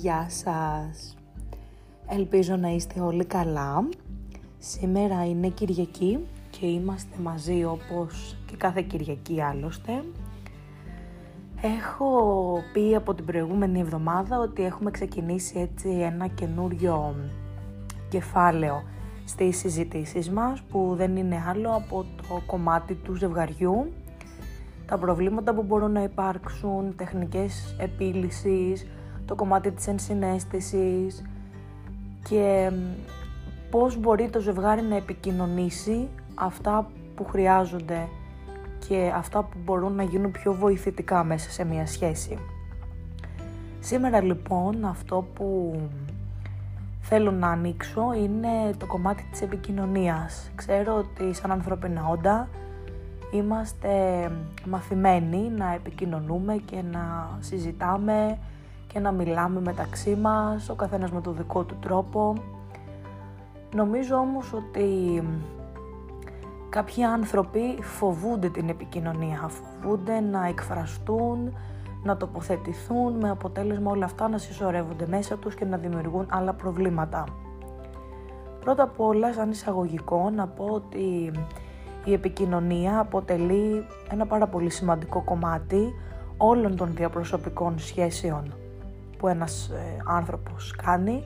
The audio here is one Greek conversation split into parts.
Γεια σας! Ελπίζω να είστε όλοι καλά. Σήμερα είναι Κυριακή και είμαστε μαζί όπως και κάθε Κυριακή άλλωστε. Έχω πει από την προηγούμενη εβδομάδα ότι έχουμε ξεκινήσει έτσι ένα καινούριο κεφάλαιο στις συζητήσεις μας που δεν είναι άλλο από το κομμάτι του ζευγαριού τα προβλήματα που μπορούν να υπάρξουν, τεχνικές επίλυσης, το κομμάτι της ενσυναίσθησης και πώς μπορεί το ζευγάρι να επικοινωνήσει αυτά που χρειάζονται και αυτά που μπορούν να γίνουν πιο βοηθητικά μέσα σε μια σχέση. Σήμερα λοιπόν αυτό που θέλω να ανοίξω είναι το κομμάτι της επικοινωνίας. Ξέρω ότι σαν ανθρώπινα όντα είμαστε μαθημένοι να επικοινωνούμε και να συζητάμε και να μιλάμε μεταξύ μας, ο καθένας με το δικό του τρόπο. Νομίζω όμως ότι κάποιοι άνθρωποι φοβούνται την επικοινωνία, φοβούνται να εκφραστούν, να τοποθετηθούν με αποτέλεσμα όλα αυτά να συσσωρεύονται μέσα τους και να δημιουργούν άλλα προβλήματα. Πρώτα απ' όλα, σαν εισαγωγικό, να πω ότι η επικοινωνία αποτελεί ένα πάρα πολύ σημαντικό κομμάτι όλων των διαπροσωπικών σχέσεων που ένας ε, άνθρωπος κάνει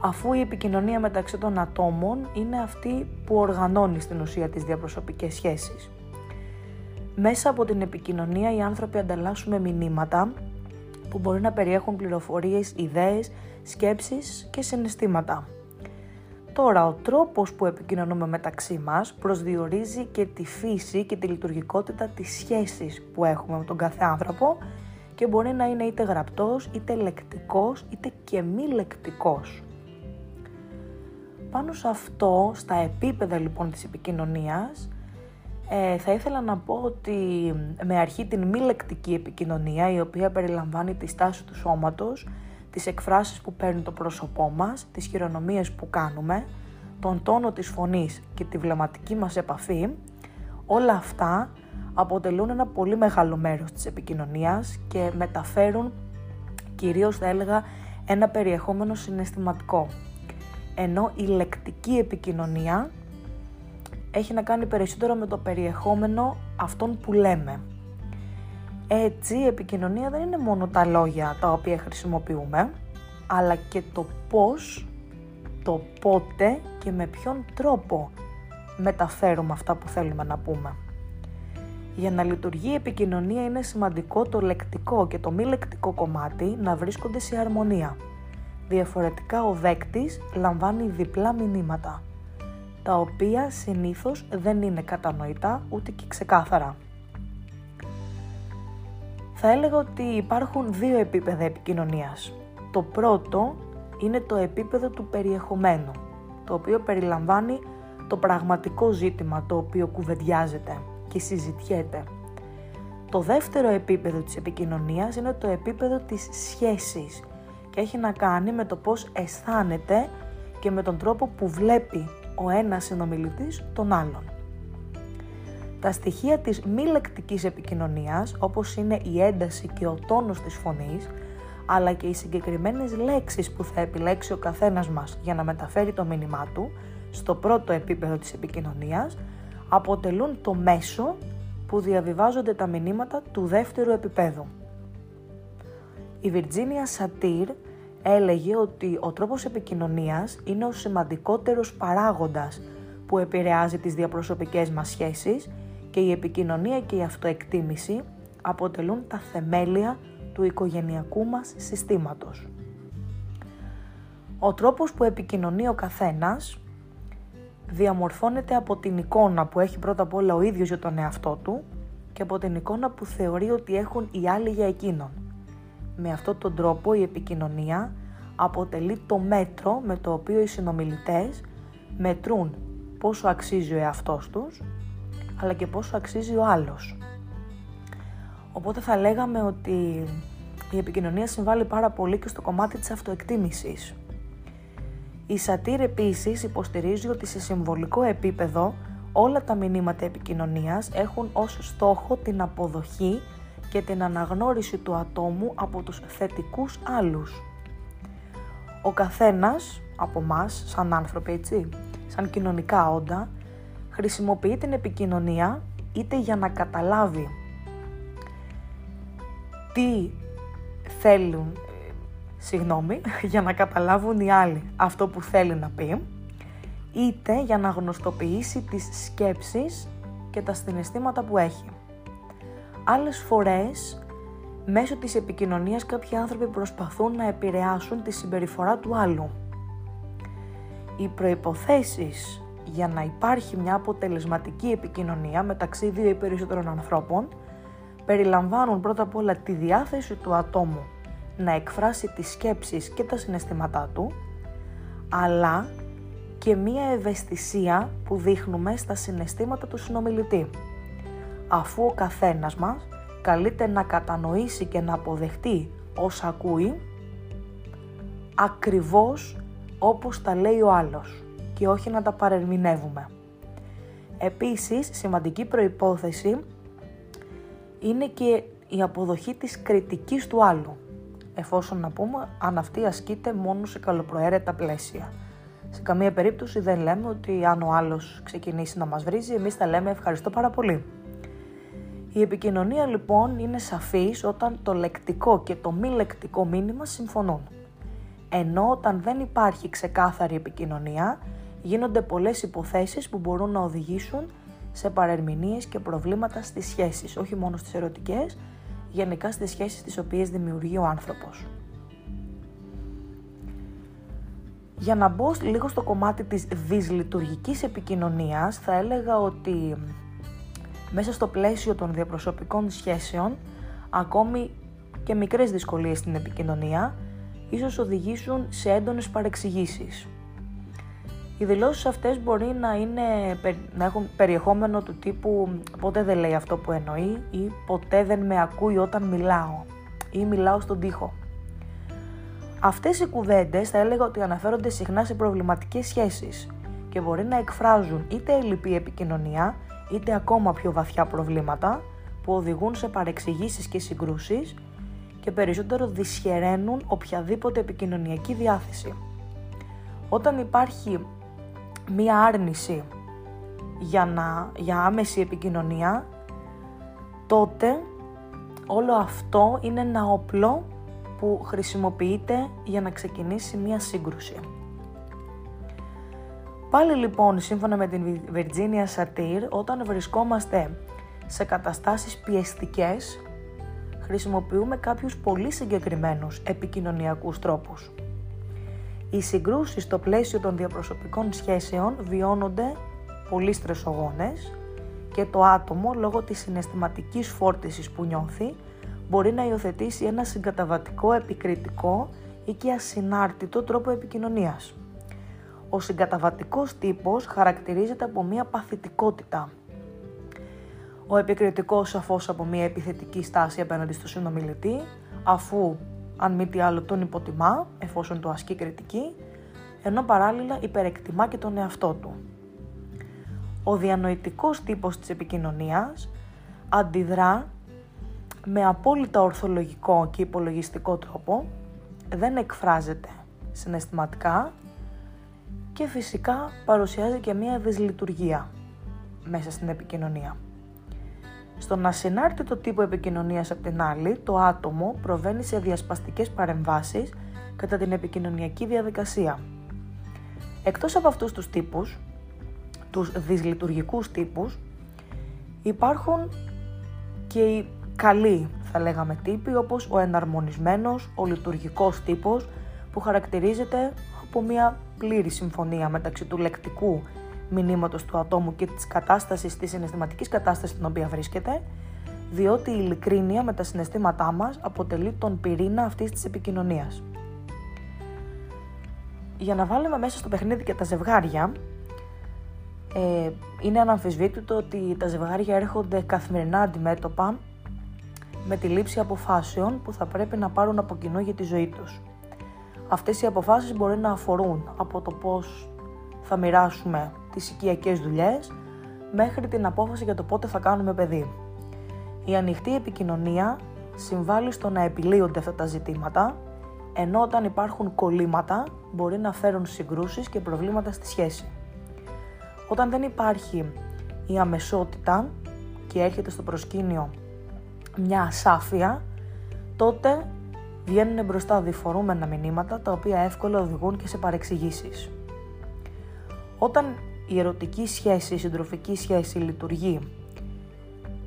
αφού η επικοινωνία μεταξύ των ατόμων είναι αυτή που οργανώνει στην ουσία τις διαπροσωπικές σχέσεις. Μέσα από την επικοινωνία οι άνθρωποι ανταλλάσσουν μηνύματα που μπορεί να περιέχουν πληροφορίες, ιδέες, σκέψεις και συναισθήματα. Τώρα, ο τρόπος που επικοινωνούμε μεταξύ μας προσδιορίζει και τη φύση και τη λειτουργικότητα της σχέσης που έχουμε με τον κάθε άνθρωπο και μπορεί να είναι είτε γραπτός, είτε λεκτικός, είτε και μη λεκτικός. Πάνω σε αυτό, στα επίπεδα λοιπόν της επικοινωνίας, ε, θα ήθελα να πω ότι με αρχή την μη λεκτική επικοινωνία, η οποία περιλαμβάνει τη στάση του σώματος, τις εκφράσεις που παίρνει το πρόσωπό μας, τις χειρονομίες που κάνουμε, τον τόνο της φωνής και τη βλεμματική μας επαφή, όλα αυτά αποτελούν ένα πολύ μεγάλο μέρος της επικοινωνίας και μεταφέρουν κυρίως θα έλεγα ένα περιεχόμενο συναισθηματικό. Ενώ η λεκτική επικοινωνία έχει να κάνει περισσότερο με το περιεχόμενο αυτών που λέμε. Έτσι, η επικοινωνία δεν είναι μόνο τα λόγια τα οποία χρησιμοποιούμε, αλλά και το πώς, το πότε και με ποιον τρόπο μεταφέρουμε αυτά που θέλουμε να πούμε. Για να λειτουργεί η επικοινωνία είναι σημαντικό το λεκτικό και το μη λεκτικό κομμάτι να βρίσκονται σε αρμονία. Διαφορετικά ο δέκτης λαμβάνει διπλά μηνύματα, τα οποία συνήθως δεν είναι κατανοητά ούτε και ξεκάθαρα. Θα έλεγα ότι υπάρχουν δύο επίπεδα επικοινωνίας. Το πρώτο είναι το επίπεδο του περιεχομένου, το οποίο περιλαμβάνει το πραγματικό ζήτημα το οποίο κουβεντιάζεται και συζητιέται. Το δεύτερο επίπεδο της επικοινωνίας είναι το επίπεδο της σχέσης και έχει να κάνει με το πώς αισθάνεται και με τον τρόπο που βλέπει ο ένας συνομιλητής τον άλλον. Τα στοιχεία της μη λεκτικής επικοινωνίας, όπως είναι η ένταση και ο τόνος της φωνής, αλλά και οι συγκεκριμένες λέξεις που θα επιλέξει ο καθένας μας για να μεταφέρει το μήνυμά του, στο πρώτο επίπεδο της επικοινωνίας, αποτελούν το μέσο που διαβιβάζονται τα μηνύματα του δεύτερου επίπεδου. Η Βιρτζίνια Σατήρ έλεγε ότι ο τρόπος επικοινωνίας είναι ο σημαντικότερος παράγοντας που επηρεάζει τις διαπροσωπικές μας σχέσεις και η επικοινωνία και η αυτοεκτίμηση αποτελούν τα θεμέλια του οικογενειακού μας συστήματος. Ο τρόπος που επικοινωνεί ο καθένας διαμορφώνεται από την εικόνα που έχει πρώτα απ' όλα ο ίδιος για τον εαυτό του και από την εικόνα που θεωρεί ότι έχουν οι άλλοι για εκείνον. Με αυτόν τον τρόπο η επικοινωνία αποτελεί το μέτρο με το οποίο οι συνομιλητές μετρούν πόσο αξίζει ο εαυτός τους αλλά και πόσο αξίζει ο άλλος. Οπότε θα λέγαμε ότι η επικοινωνία συμβάλλει πάρα πολύ και στο κομμάτι της αυτοεκτίμησης. Η σατήρ επίσης υποστηρίζει ότι σε συμβολικό επίπεδο όλα τα μηνύματα επικοινωνίας έχουν ως στόχο την αποδοχή και την αναγνώριση του ατόμου από τους θετικούς άλλους. Ο καθένας από μας, σαν άνθρωποι έτσι, σαν κοινωνικά όντα, χρησιμοποιεί την επικοινωνία είτε για να καταλάβει τι θέλουν, συγγνώμη, για να καταλάβουν οι άλλοι αυτό που θέλει να πει, είτε για να γνωστοποιήσει τις σκέψεις και τα συναισθήματα που έχει. Άλλες φορές, μέσω της επικοινωνίας κάποιοι άνθρωποι προσπαθούν να επηρεάσουν τη συμπεριφορά του άλλου. Οι προϋποθέσεις για να υπάρχει μια αποτελεσματική επικοινωνία μεταξύ δύο ή περισσότερων ανθρώπων περιλαμβάνουν πρώτα απ' όλα τη διάθεση του ατόμου να εκφράσει τις σκέψεις και τα συναισθήματά του, αλλά και μία ευαισθησία που δείχνουμε στα συναισθήματα του συνομιλητή. Αφού ο καθένας μας καλείται να κατανοήσει και να αποδεχτεί όσα ακούει, ακριβώς όπως τα λέει ο άλλος και όχι να τα παρερμηνεύουμε. Επίσης, σημαντική προϋπόθεση είναι και η αποδοχή της κριτικής του άλλου, εφόσον να πούμε αν αυτή ασκείται μόνο σε καλοπροαίρετα πλαίσια. Σε καμία περίπτωση δεν λέμε ότι αν ο άλλος ξεκινήσει να μας βρίζει, εμείς θα λέμε ευχαριστώ πάρα πολύ. Η επικοινωνία λοιπόν είναι σαφής όταν το λεκτικό και το μη λεκτικό μήνυμα συμφωνούν. Ενώ όταν δεν υπάρχει ξεκάθαρη επικοινωνία, γίνονται πολλές υποθέσεις που μπορούν να οδηγήσουν σε παρερμηνίες και προβλήματα στις σχέσεις, όχι μόνο στις ερωτικές, γενικά στις σχέσεις τις οποίες δημιουργεί ο άνθρωπος. Για να μπω λίγο στο κομμάτι της δυσλειτουργικής επικοινωνίας, θα έλεγα ότι μέσα στο πλαίσιο των διαπροσωπικών σχέσεων, ακόμη και μικρές δυσκολίες στην επικοινωνία, ίσως οδηγήσουν σε έντονες παρεξηγήσεις. Οι δηλώσεις αυτές μπορεί να, είναι, να έχουν περιεχόμενο του τύπου ποτέ δεν λέει αυτό που εννοεί ή ποτέ δεν με ακούει όταν μιλάω ή μιλάω στον τοίχο. Αυτές οι κουβέντες θα έλεγα ότι αναφέρονται συχνά σε προβληματικές σχέσεις και μπορεί να εκφράζουν είτε ελλειπή επικοινωνία είτε ακόμα πιο βαθιά προβλήματα που οδηγούν σε παρεξηγήσεις και συγκρούσεις και περισσότερο δυσχεραίνουν οποιαδήποτε επικοινωνιακή διάθεση. Όταν υπάρχει μία άρνηση για, να, για άμεση επικοινωνία, τότε όλο αυτό είναι ένα όπλο που χρησιμοποιείται για να ξεκινήσει μία σύγκρουση. Πάλι λοιπόν, σύμφωνα με την Virginia Satir, όταν βρισκόμαστε σε καταστάσεις πιεστικές, χρησιμοποιούμε κάποιους πολύ συγκεκριμένους επικοινωνιακούς τρόπους. Οι συγκρούσεις στο πλαίσιο των διαπροσωπικών σχέσεων βιώνονται πολύ στρεσογόνες και το άτομο λόγω της συναισθηματικής φόρτισης που νιώθει μπορεί να υιοθετήσει ένα συγκαταβατικό, επικριτικό ή και ασυνάρτητο τρόπο επικοινωνίας. Ο συγκαταβατικός τύπος χαρακτηρίζεται από μία παθητικότητα. Ο επικριτικός σαφώς από μία επιθετική στάση απέναντι στο συνομιλητή, αφού αν μη τι άλλο τον υποτιμά, εφόσον το ασκεί κριτική, ενώ παράλληλα υπερεκτιμά και τον εαυτό του. Ο διανοητικός τύπος της επικοινωνίας αντιδρά με απόλυτα ορθολογικό και υπολογιστικό τρόπο, δεν εκφράζεται συναισθηματικά και φυσικά παρουσιάζει και μία δυσλειτουργία μέσα στην επικοινωνία. Στον ασυνάρτητο τύπο επικοινωνίας απ' την άλλη, το άτομο προβαίνει σε διασπαστικές παρεμβάσεις κατά την επικοινωνιακή διαδικασία. Εκτός από αυτούς τους τύπους, τους δυσλειτουργικούς τύπους, υπάρχουν και οι καλοί, θα λέγαμε, τύποι, όπως ο εναρμονισμένος, ο λειτουργικός τύπος, που χαρακτηρίζεται από μια πλήρη συμφωνία μεταξύ του λεκτικού μηνύματος του ατόμου και της κατάστασης, της συναισθηματικής κατάστασης στην οποία βρίσκεται, διότι η ειλικρίνεια με τα συναισθήματά μας αποτελεί τον πυρήνα αυτής της επικοινωνίας. Για να βάλουμε μέσα στο παιχνίδι και τα ζευγάρια, ε, είναι αναμφισβήτητο ότι τα ζευγάρια έρχονται καθημερινά αντιμέτωπα με τη λήψη αποφάσεων που θα πρέπει να πάρουν από κοινό για τη ζωή τους. Αυτές οι αποφάσεις μπορεί να αφορούν από το πώς θα μοιράσουμε τις οικιακές δουλειές μέχρι την απόφαση για το πότε θα κάνουμε παιδί. Η ανοιχτή επικοινωνία συμβάλλει στο να επιλύονται αυτά τα ζητήματα, ενώ όταν υπάρχουν κολλήματα μπορεί να φέρουν συγκρούσεις και προβλήματα στη σχέση. Όταν δεν υπάρχει η αμεσότητα και έρχεται στο προσκήνιο μια ασάφεια, τότε βγαίνουν μπροστά διφορούμενα μηνύματα τα οποία εύκολα οδηγούν και σε παρεξηγήσεις. Όταν η ερωτική σχέση, η συντροφική σχέση λειτουργεί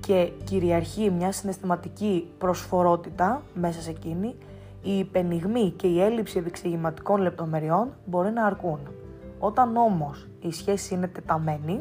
και κυριαρχεί μια συναισθηματική προσφορότητα μέσα σε εκείνη, η υπενιγμή και η έλλειψη επεξηγηματικών λεπτομεριών μπορεί να αρκούν. Όταν όμως η σχέση είναι τεταμένη,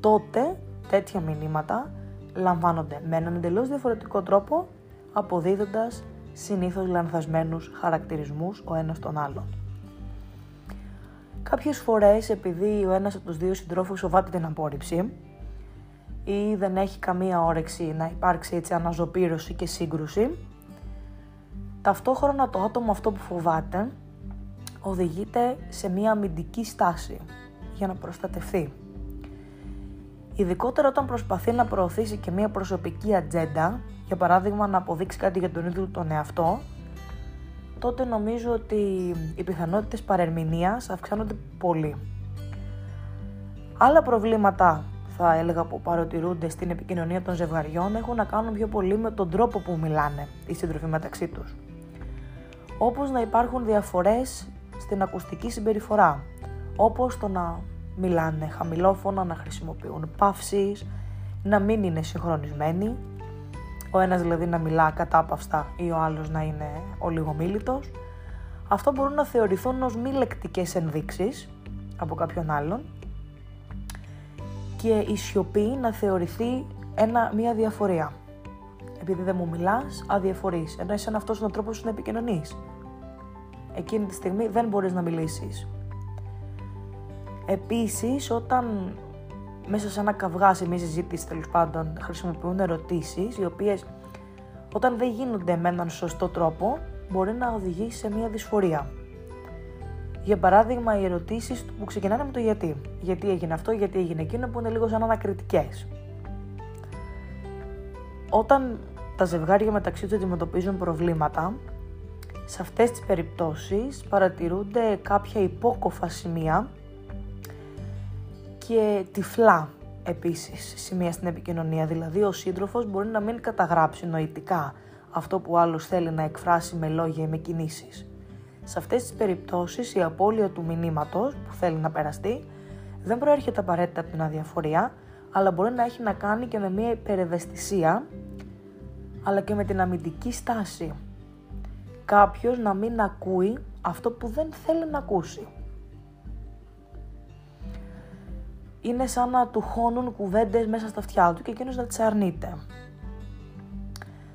τότε τέτοια μηνύματα λαμβάνονται με έναν εντελώς διαφορετικό τρόπο, αποδίδοντας συνήθως λανθασμένους χαρακτηρισμούς ο ένας τον άλλον. Κάποιες φορές επειδή ο ένας από τους δύο συντρόφους φοβάται την απόρριψη ή δεν έχει καμία όρεξη να υπάρξει έτσι αναζωπήρωση και σύγκρουση, ταυτόχρονα το άτομο αυτό που φοβάται οδηγείται σε μία αμυντική στάση για να προστατευτεί. Ειδικότερα όταν προσπαθεί να προωθήσει και μία προσωπική ατζέντα, για παράδειγμα να αποδείξει κάτι για τον ίδιο τον εαυτό, τότε νομίζω ότι οι πιθανότητες παρερμηνίας αυξάνονται πολύ. Άλλα προβλήματα θα έλεγα που παρατηρούνται στην επικοινωνία των ζευγαριών έχουν να κάνουν πιο πολύ με τον τρόπο που μιλάνε οι σύντροφοι μεταξύ τους. Όπως να υπάρχουν διαφορές στην ακουστική συμπεριφορά, όπως το να μιλάνε χαμηλόφωνα, να χρησιμοποιούν παύσεις, να μην είναι συγχρονισμένοι, ο ένας δηλαδή να μιλά κατάπαυστα ή ο άλλος να είναι ολιγομίλητος. Αυτό μπορούν να θεωρηθούν ως μη λεκτικές ενδείξεις από κάποιον άλλον και η σιωπή να θεωρηθεί ένα, μια διαφορία. Επειδή δεν μου μιλάς, αδιαφορείς, ενώ είσαι αυτός ο τρόπος να επικοινωνείς. Εκείνη τη στιγμή δεν μπορείς να μιλήσεις. Επίσης, όταν μέσα σε ένα καυγά, σε μια συζήτηση τέλος πάντων, χρησιμοποιούν ερωτήσεις, οι οποίες όταν δεν γίνονται με έναν σωστό τρόπο, μπορεί να οδηγήσει σε μια δυσφορία. Για παράδειγμα, οι ερωτήσεις που ξεκινάνε με το γιατί. Γιατί έγινε αυτό, γιατί έγινε εκείνο, που είναι λίγο σαν ανακριτικές. Όταν τα ζευγάρια μεταξύ τους αντιμετωπίζουν προβλήματα, σε αυτές τις περιπτώσεις παρατηρούνται κάποια υπόκοφα σημεία και τυφλά επίσης σημεία στην επικοινωνία. Δηλαδή ο σύντροφος μπορεί να μην καταγράψει νοητικά αυτό που άλλος θέλει να εκφράσει με λόγια ή με κινήσεις. Σε αυτές τις περιπτώσεις η απώλεια του μηνύματος που θέλει να περαστεί δεν προέρχεται απαραίτητα από την αδιαφορία, αλλά μπορεί να έχει να κάνει και με μια υπερευαισθησία, αλλά και με την αμυντική στάση. Κάποιος να μην ακούει αυτό που δεν θέλει να ακούσει. Είναι σαν να του χώνουν κουβέντες μέσα στα αυτιά του και εκείνος να τις αρνείται.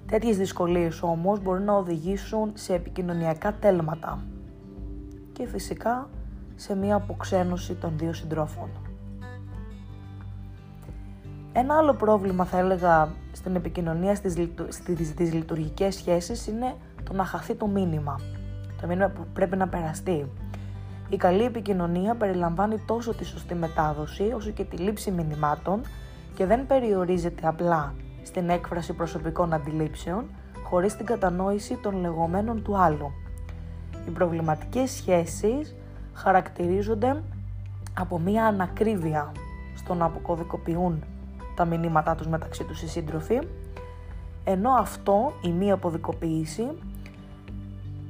Τέτοιες δυσκολίες όμως μπορεί να οδηγήσουν σε επικοινωνιακά τέλματα και φυσικά σε μία αποξένωση των δύο συντρόφων. Ένα άλλο πρόβλημα θα έλεγα στην επικοινωνία στις, στις λειτουργικές σχέσεις είναι το να χαθεί το μήνυμα. Το μήνυμα που πρέπει να περαστεί. Η καλή επικοινωνία περιλαμβάνει τόσο τη σωστή μετάδοση όσο και τη λήψη μηνυμάτων και δεν περιορίζεται απλά στην έκφραση προσωπικών αντιλήψεων χωρίς την κατανόηση των λεγόμενων του άλλου. Οι προβληματικές σχέσεις χαρακτηρίζονται από μία ανακρίβεια στο να αποκωδικοποιούν τα μηνύματά τους μεταξύ τους οι σύντροφοι, ενώ αυτό, η μία αποδικοποίηση,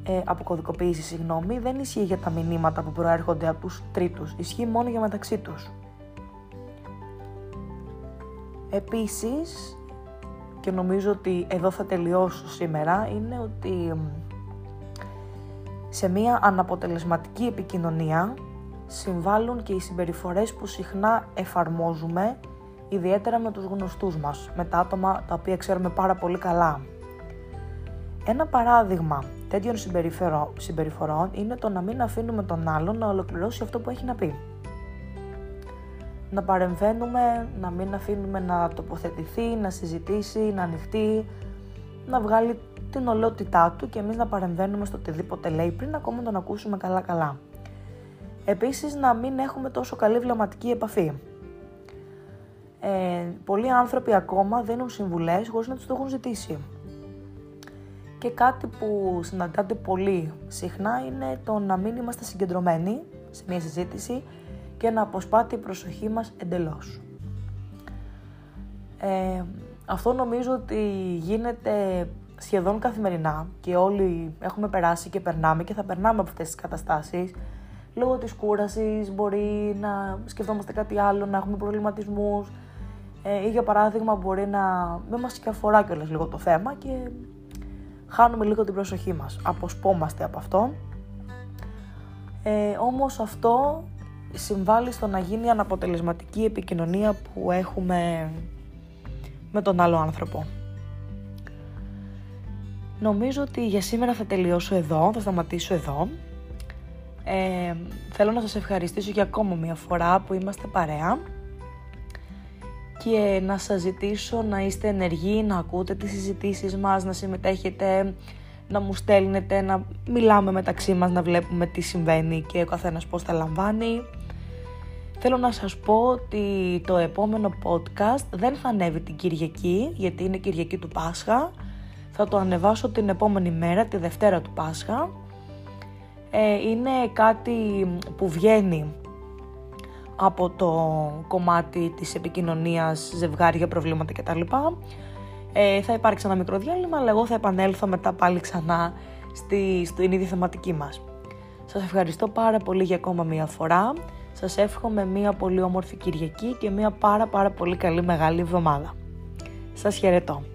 ε, αποκωδικοποίηση, συγγνώμη, δεν ισχύει για τα μηνύματα που προέρχονται από τους τρίτους, ισχύει μόνο για μεταξύ τους. Επίσης, και νομίζω ότι εδώ θα τελειώσω σήμερα, είναι ότι σε μία αναποτελεσματική επικοινωνία συμβάλλουν και οι συμπεριφορές που συχνά εφαρμόζουμε, ιδιαίτερα με τους γνωστούς μας, με τα άτομα τα οποία ξέρουμε πάρα πολύ καλά. Ένα παράδειγμα τέτοιων συμπεριφορών είναι το να μην αφήνουμε τον άλλον να ολοκληρώσει αυτό που έχει να πει. Να παρεμβαίνουμε, να μην αφήνουμε να τοποθετηθεί, να συζητήσει, να ανοιχτεί, να βγάλει την ολότητά του και εμείς να παρεμβαίνουμε στο οτιδήποτε λέει πριν ακόμα τον ακούσουμε καλά-καλά. Επίσης να μην έχουμε τόσο καλή βλαμματική επαφή. Ε, πολλοί άνθρωποι ακόμα δίνουν συμβουλές χωρίς να τους το έχουν ζητήσει Και κάτι που συναντάται πολύ συχνά είναι το να μην είμαστε συγκεντρωμένοι σε μια συζήτηση και να αποσπάται η προσοχή μας εντελώς. Ε, αυτό νομίζω ότι γίνεται σχεδόν καθημερινά και όλοι έχουμε περάσει και περνάμε και θα περνάμε από αυτές τις καταστάσεις λόγω της κούρασης μπορεί να σκεφτόμαστε κάτι άλλο, να έχουμε προβληματισμούς ε, ή για παράδειγμα μπορεί να μην μας και αφορά κιόλας λίγο το θέμα και χάνουμε λίγο την προσοχή μας, αποσπόμαστε από αυτό. Ε, όμως αυτό συμβάλλει στο να γίνει αναποτελεσματική επικοινωνία που έχουμε με τον άλλο άνθρωπο. Νομίζω ότι για σήμερα θα τελειώσω εδώ, θα σταματήσω εδώ. Ε, θέλω να σας ευχαριστήσω για ακόμα μια φορά που είμαστε παρέα και να σας ζητήσω να είστε ενεργοί, να ακούτε τις συζητήσεις μας, να συμμετέχετε, να μου στέλνετε, να μιλάμε μεταξύ μας, να βλέπουμε τι συμβαίνει και ο καθένας πώς τα λαμβάνει. Θέλω να σας πω ότι το επόμενο podcast δεν θα ανέβει την Κυριακή, γιατί είναι Κυριακή του Πάσχα. Θα το ανεβάσω την επόμενη μέρα, τη Δευτέρα του Πάσχα. Ε, είναι κάτι που βγαίνει από το κομμάτι της επικοινωνίας, ζευγάρια, προβλήματα κτλ. Ε, θα υπάρξει ένα μικρό διάλειμμα, αλλά εγώ θα επανέλθω μετά πάλι ξανά στη, στην ίδια θεματική μας. Σας ευχαριστώ πάρα πολύ για ακόμα μία φορά. Σας εύχομαι μία πολύ όμορφη Κυριακή και μία πάρα πάρα πολύ καλή μεγάλη εβδομάδα. Σας χαιρετώ.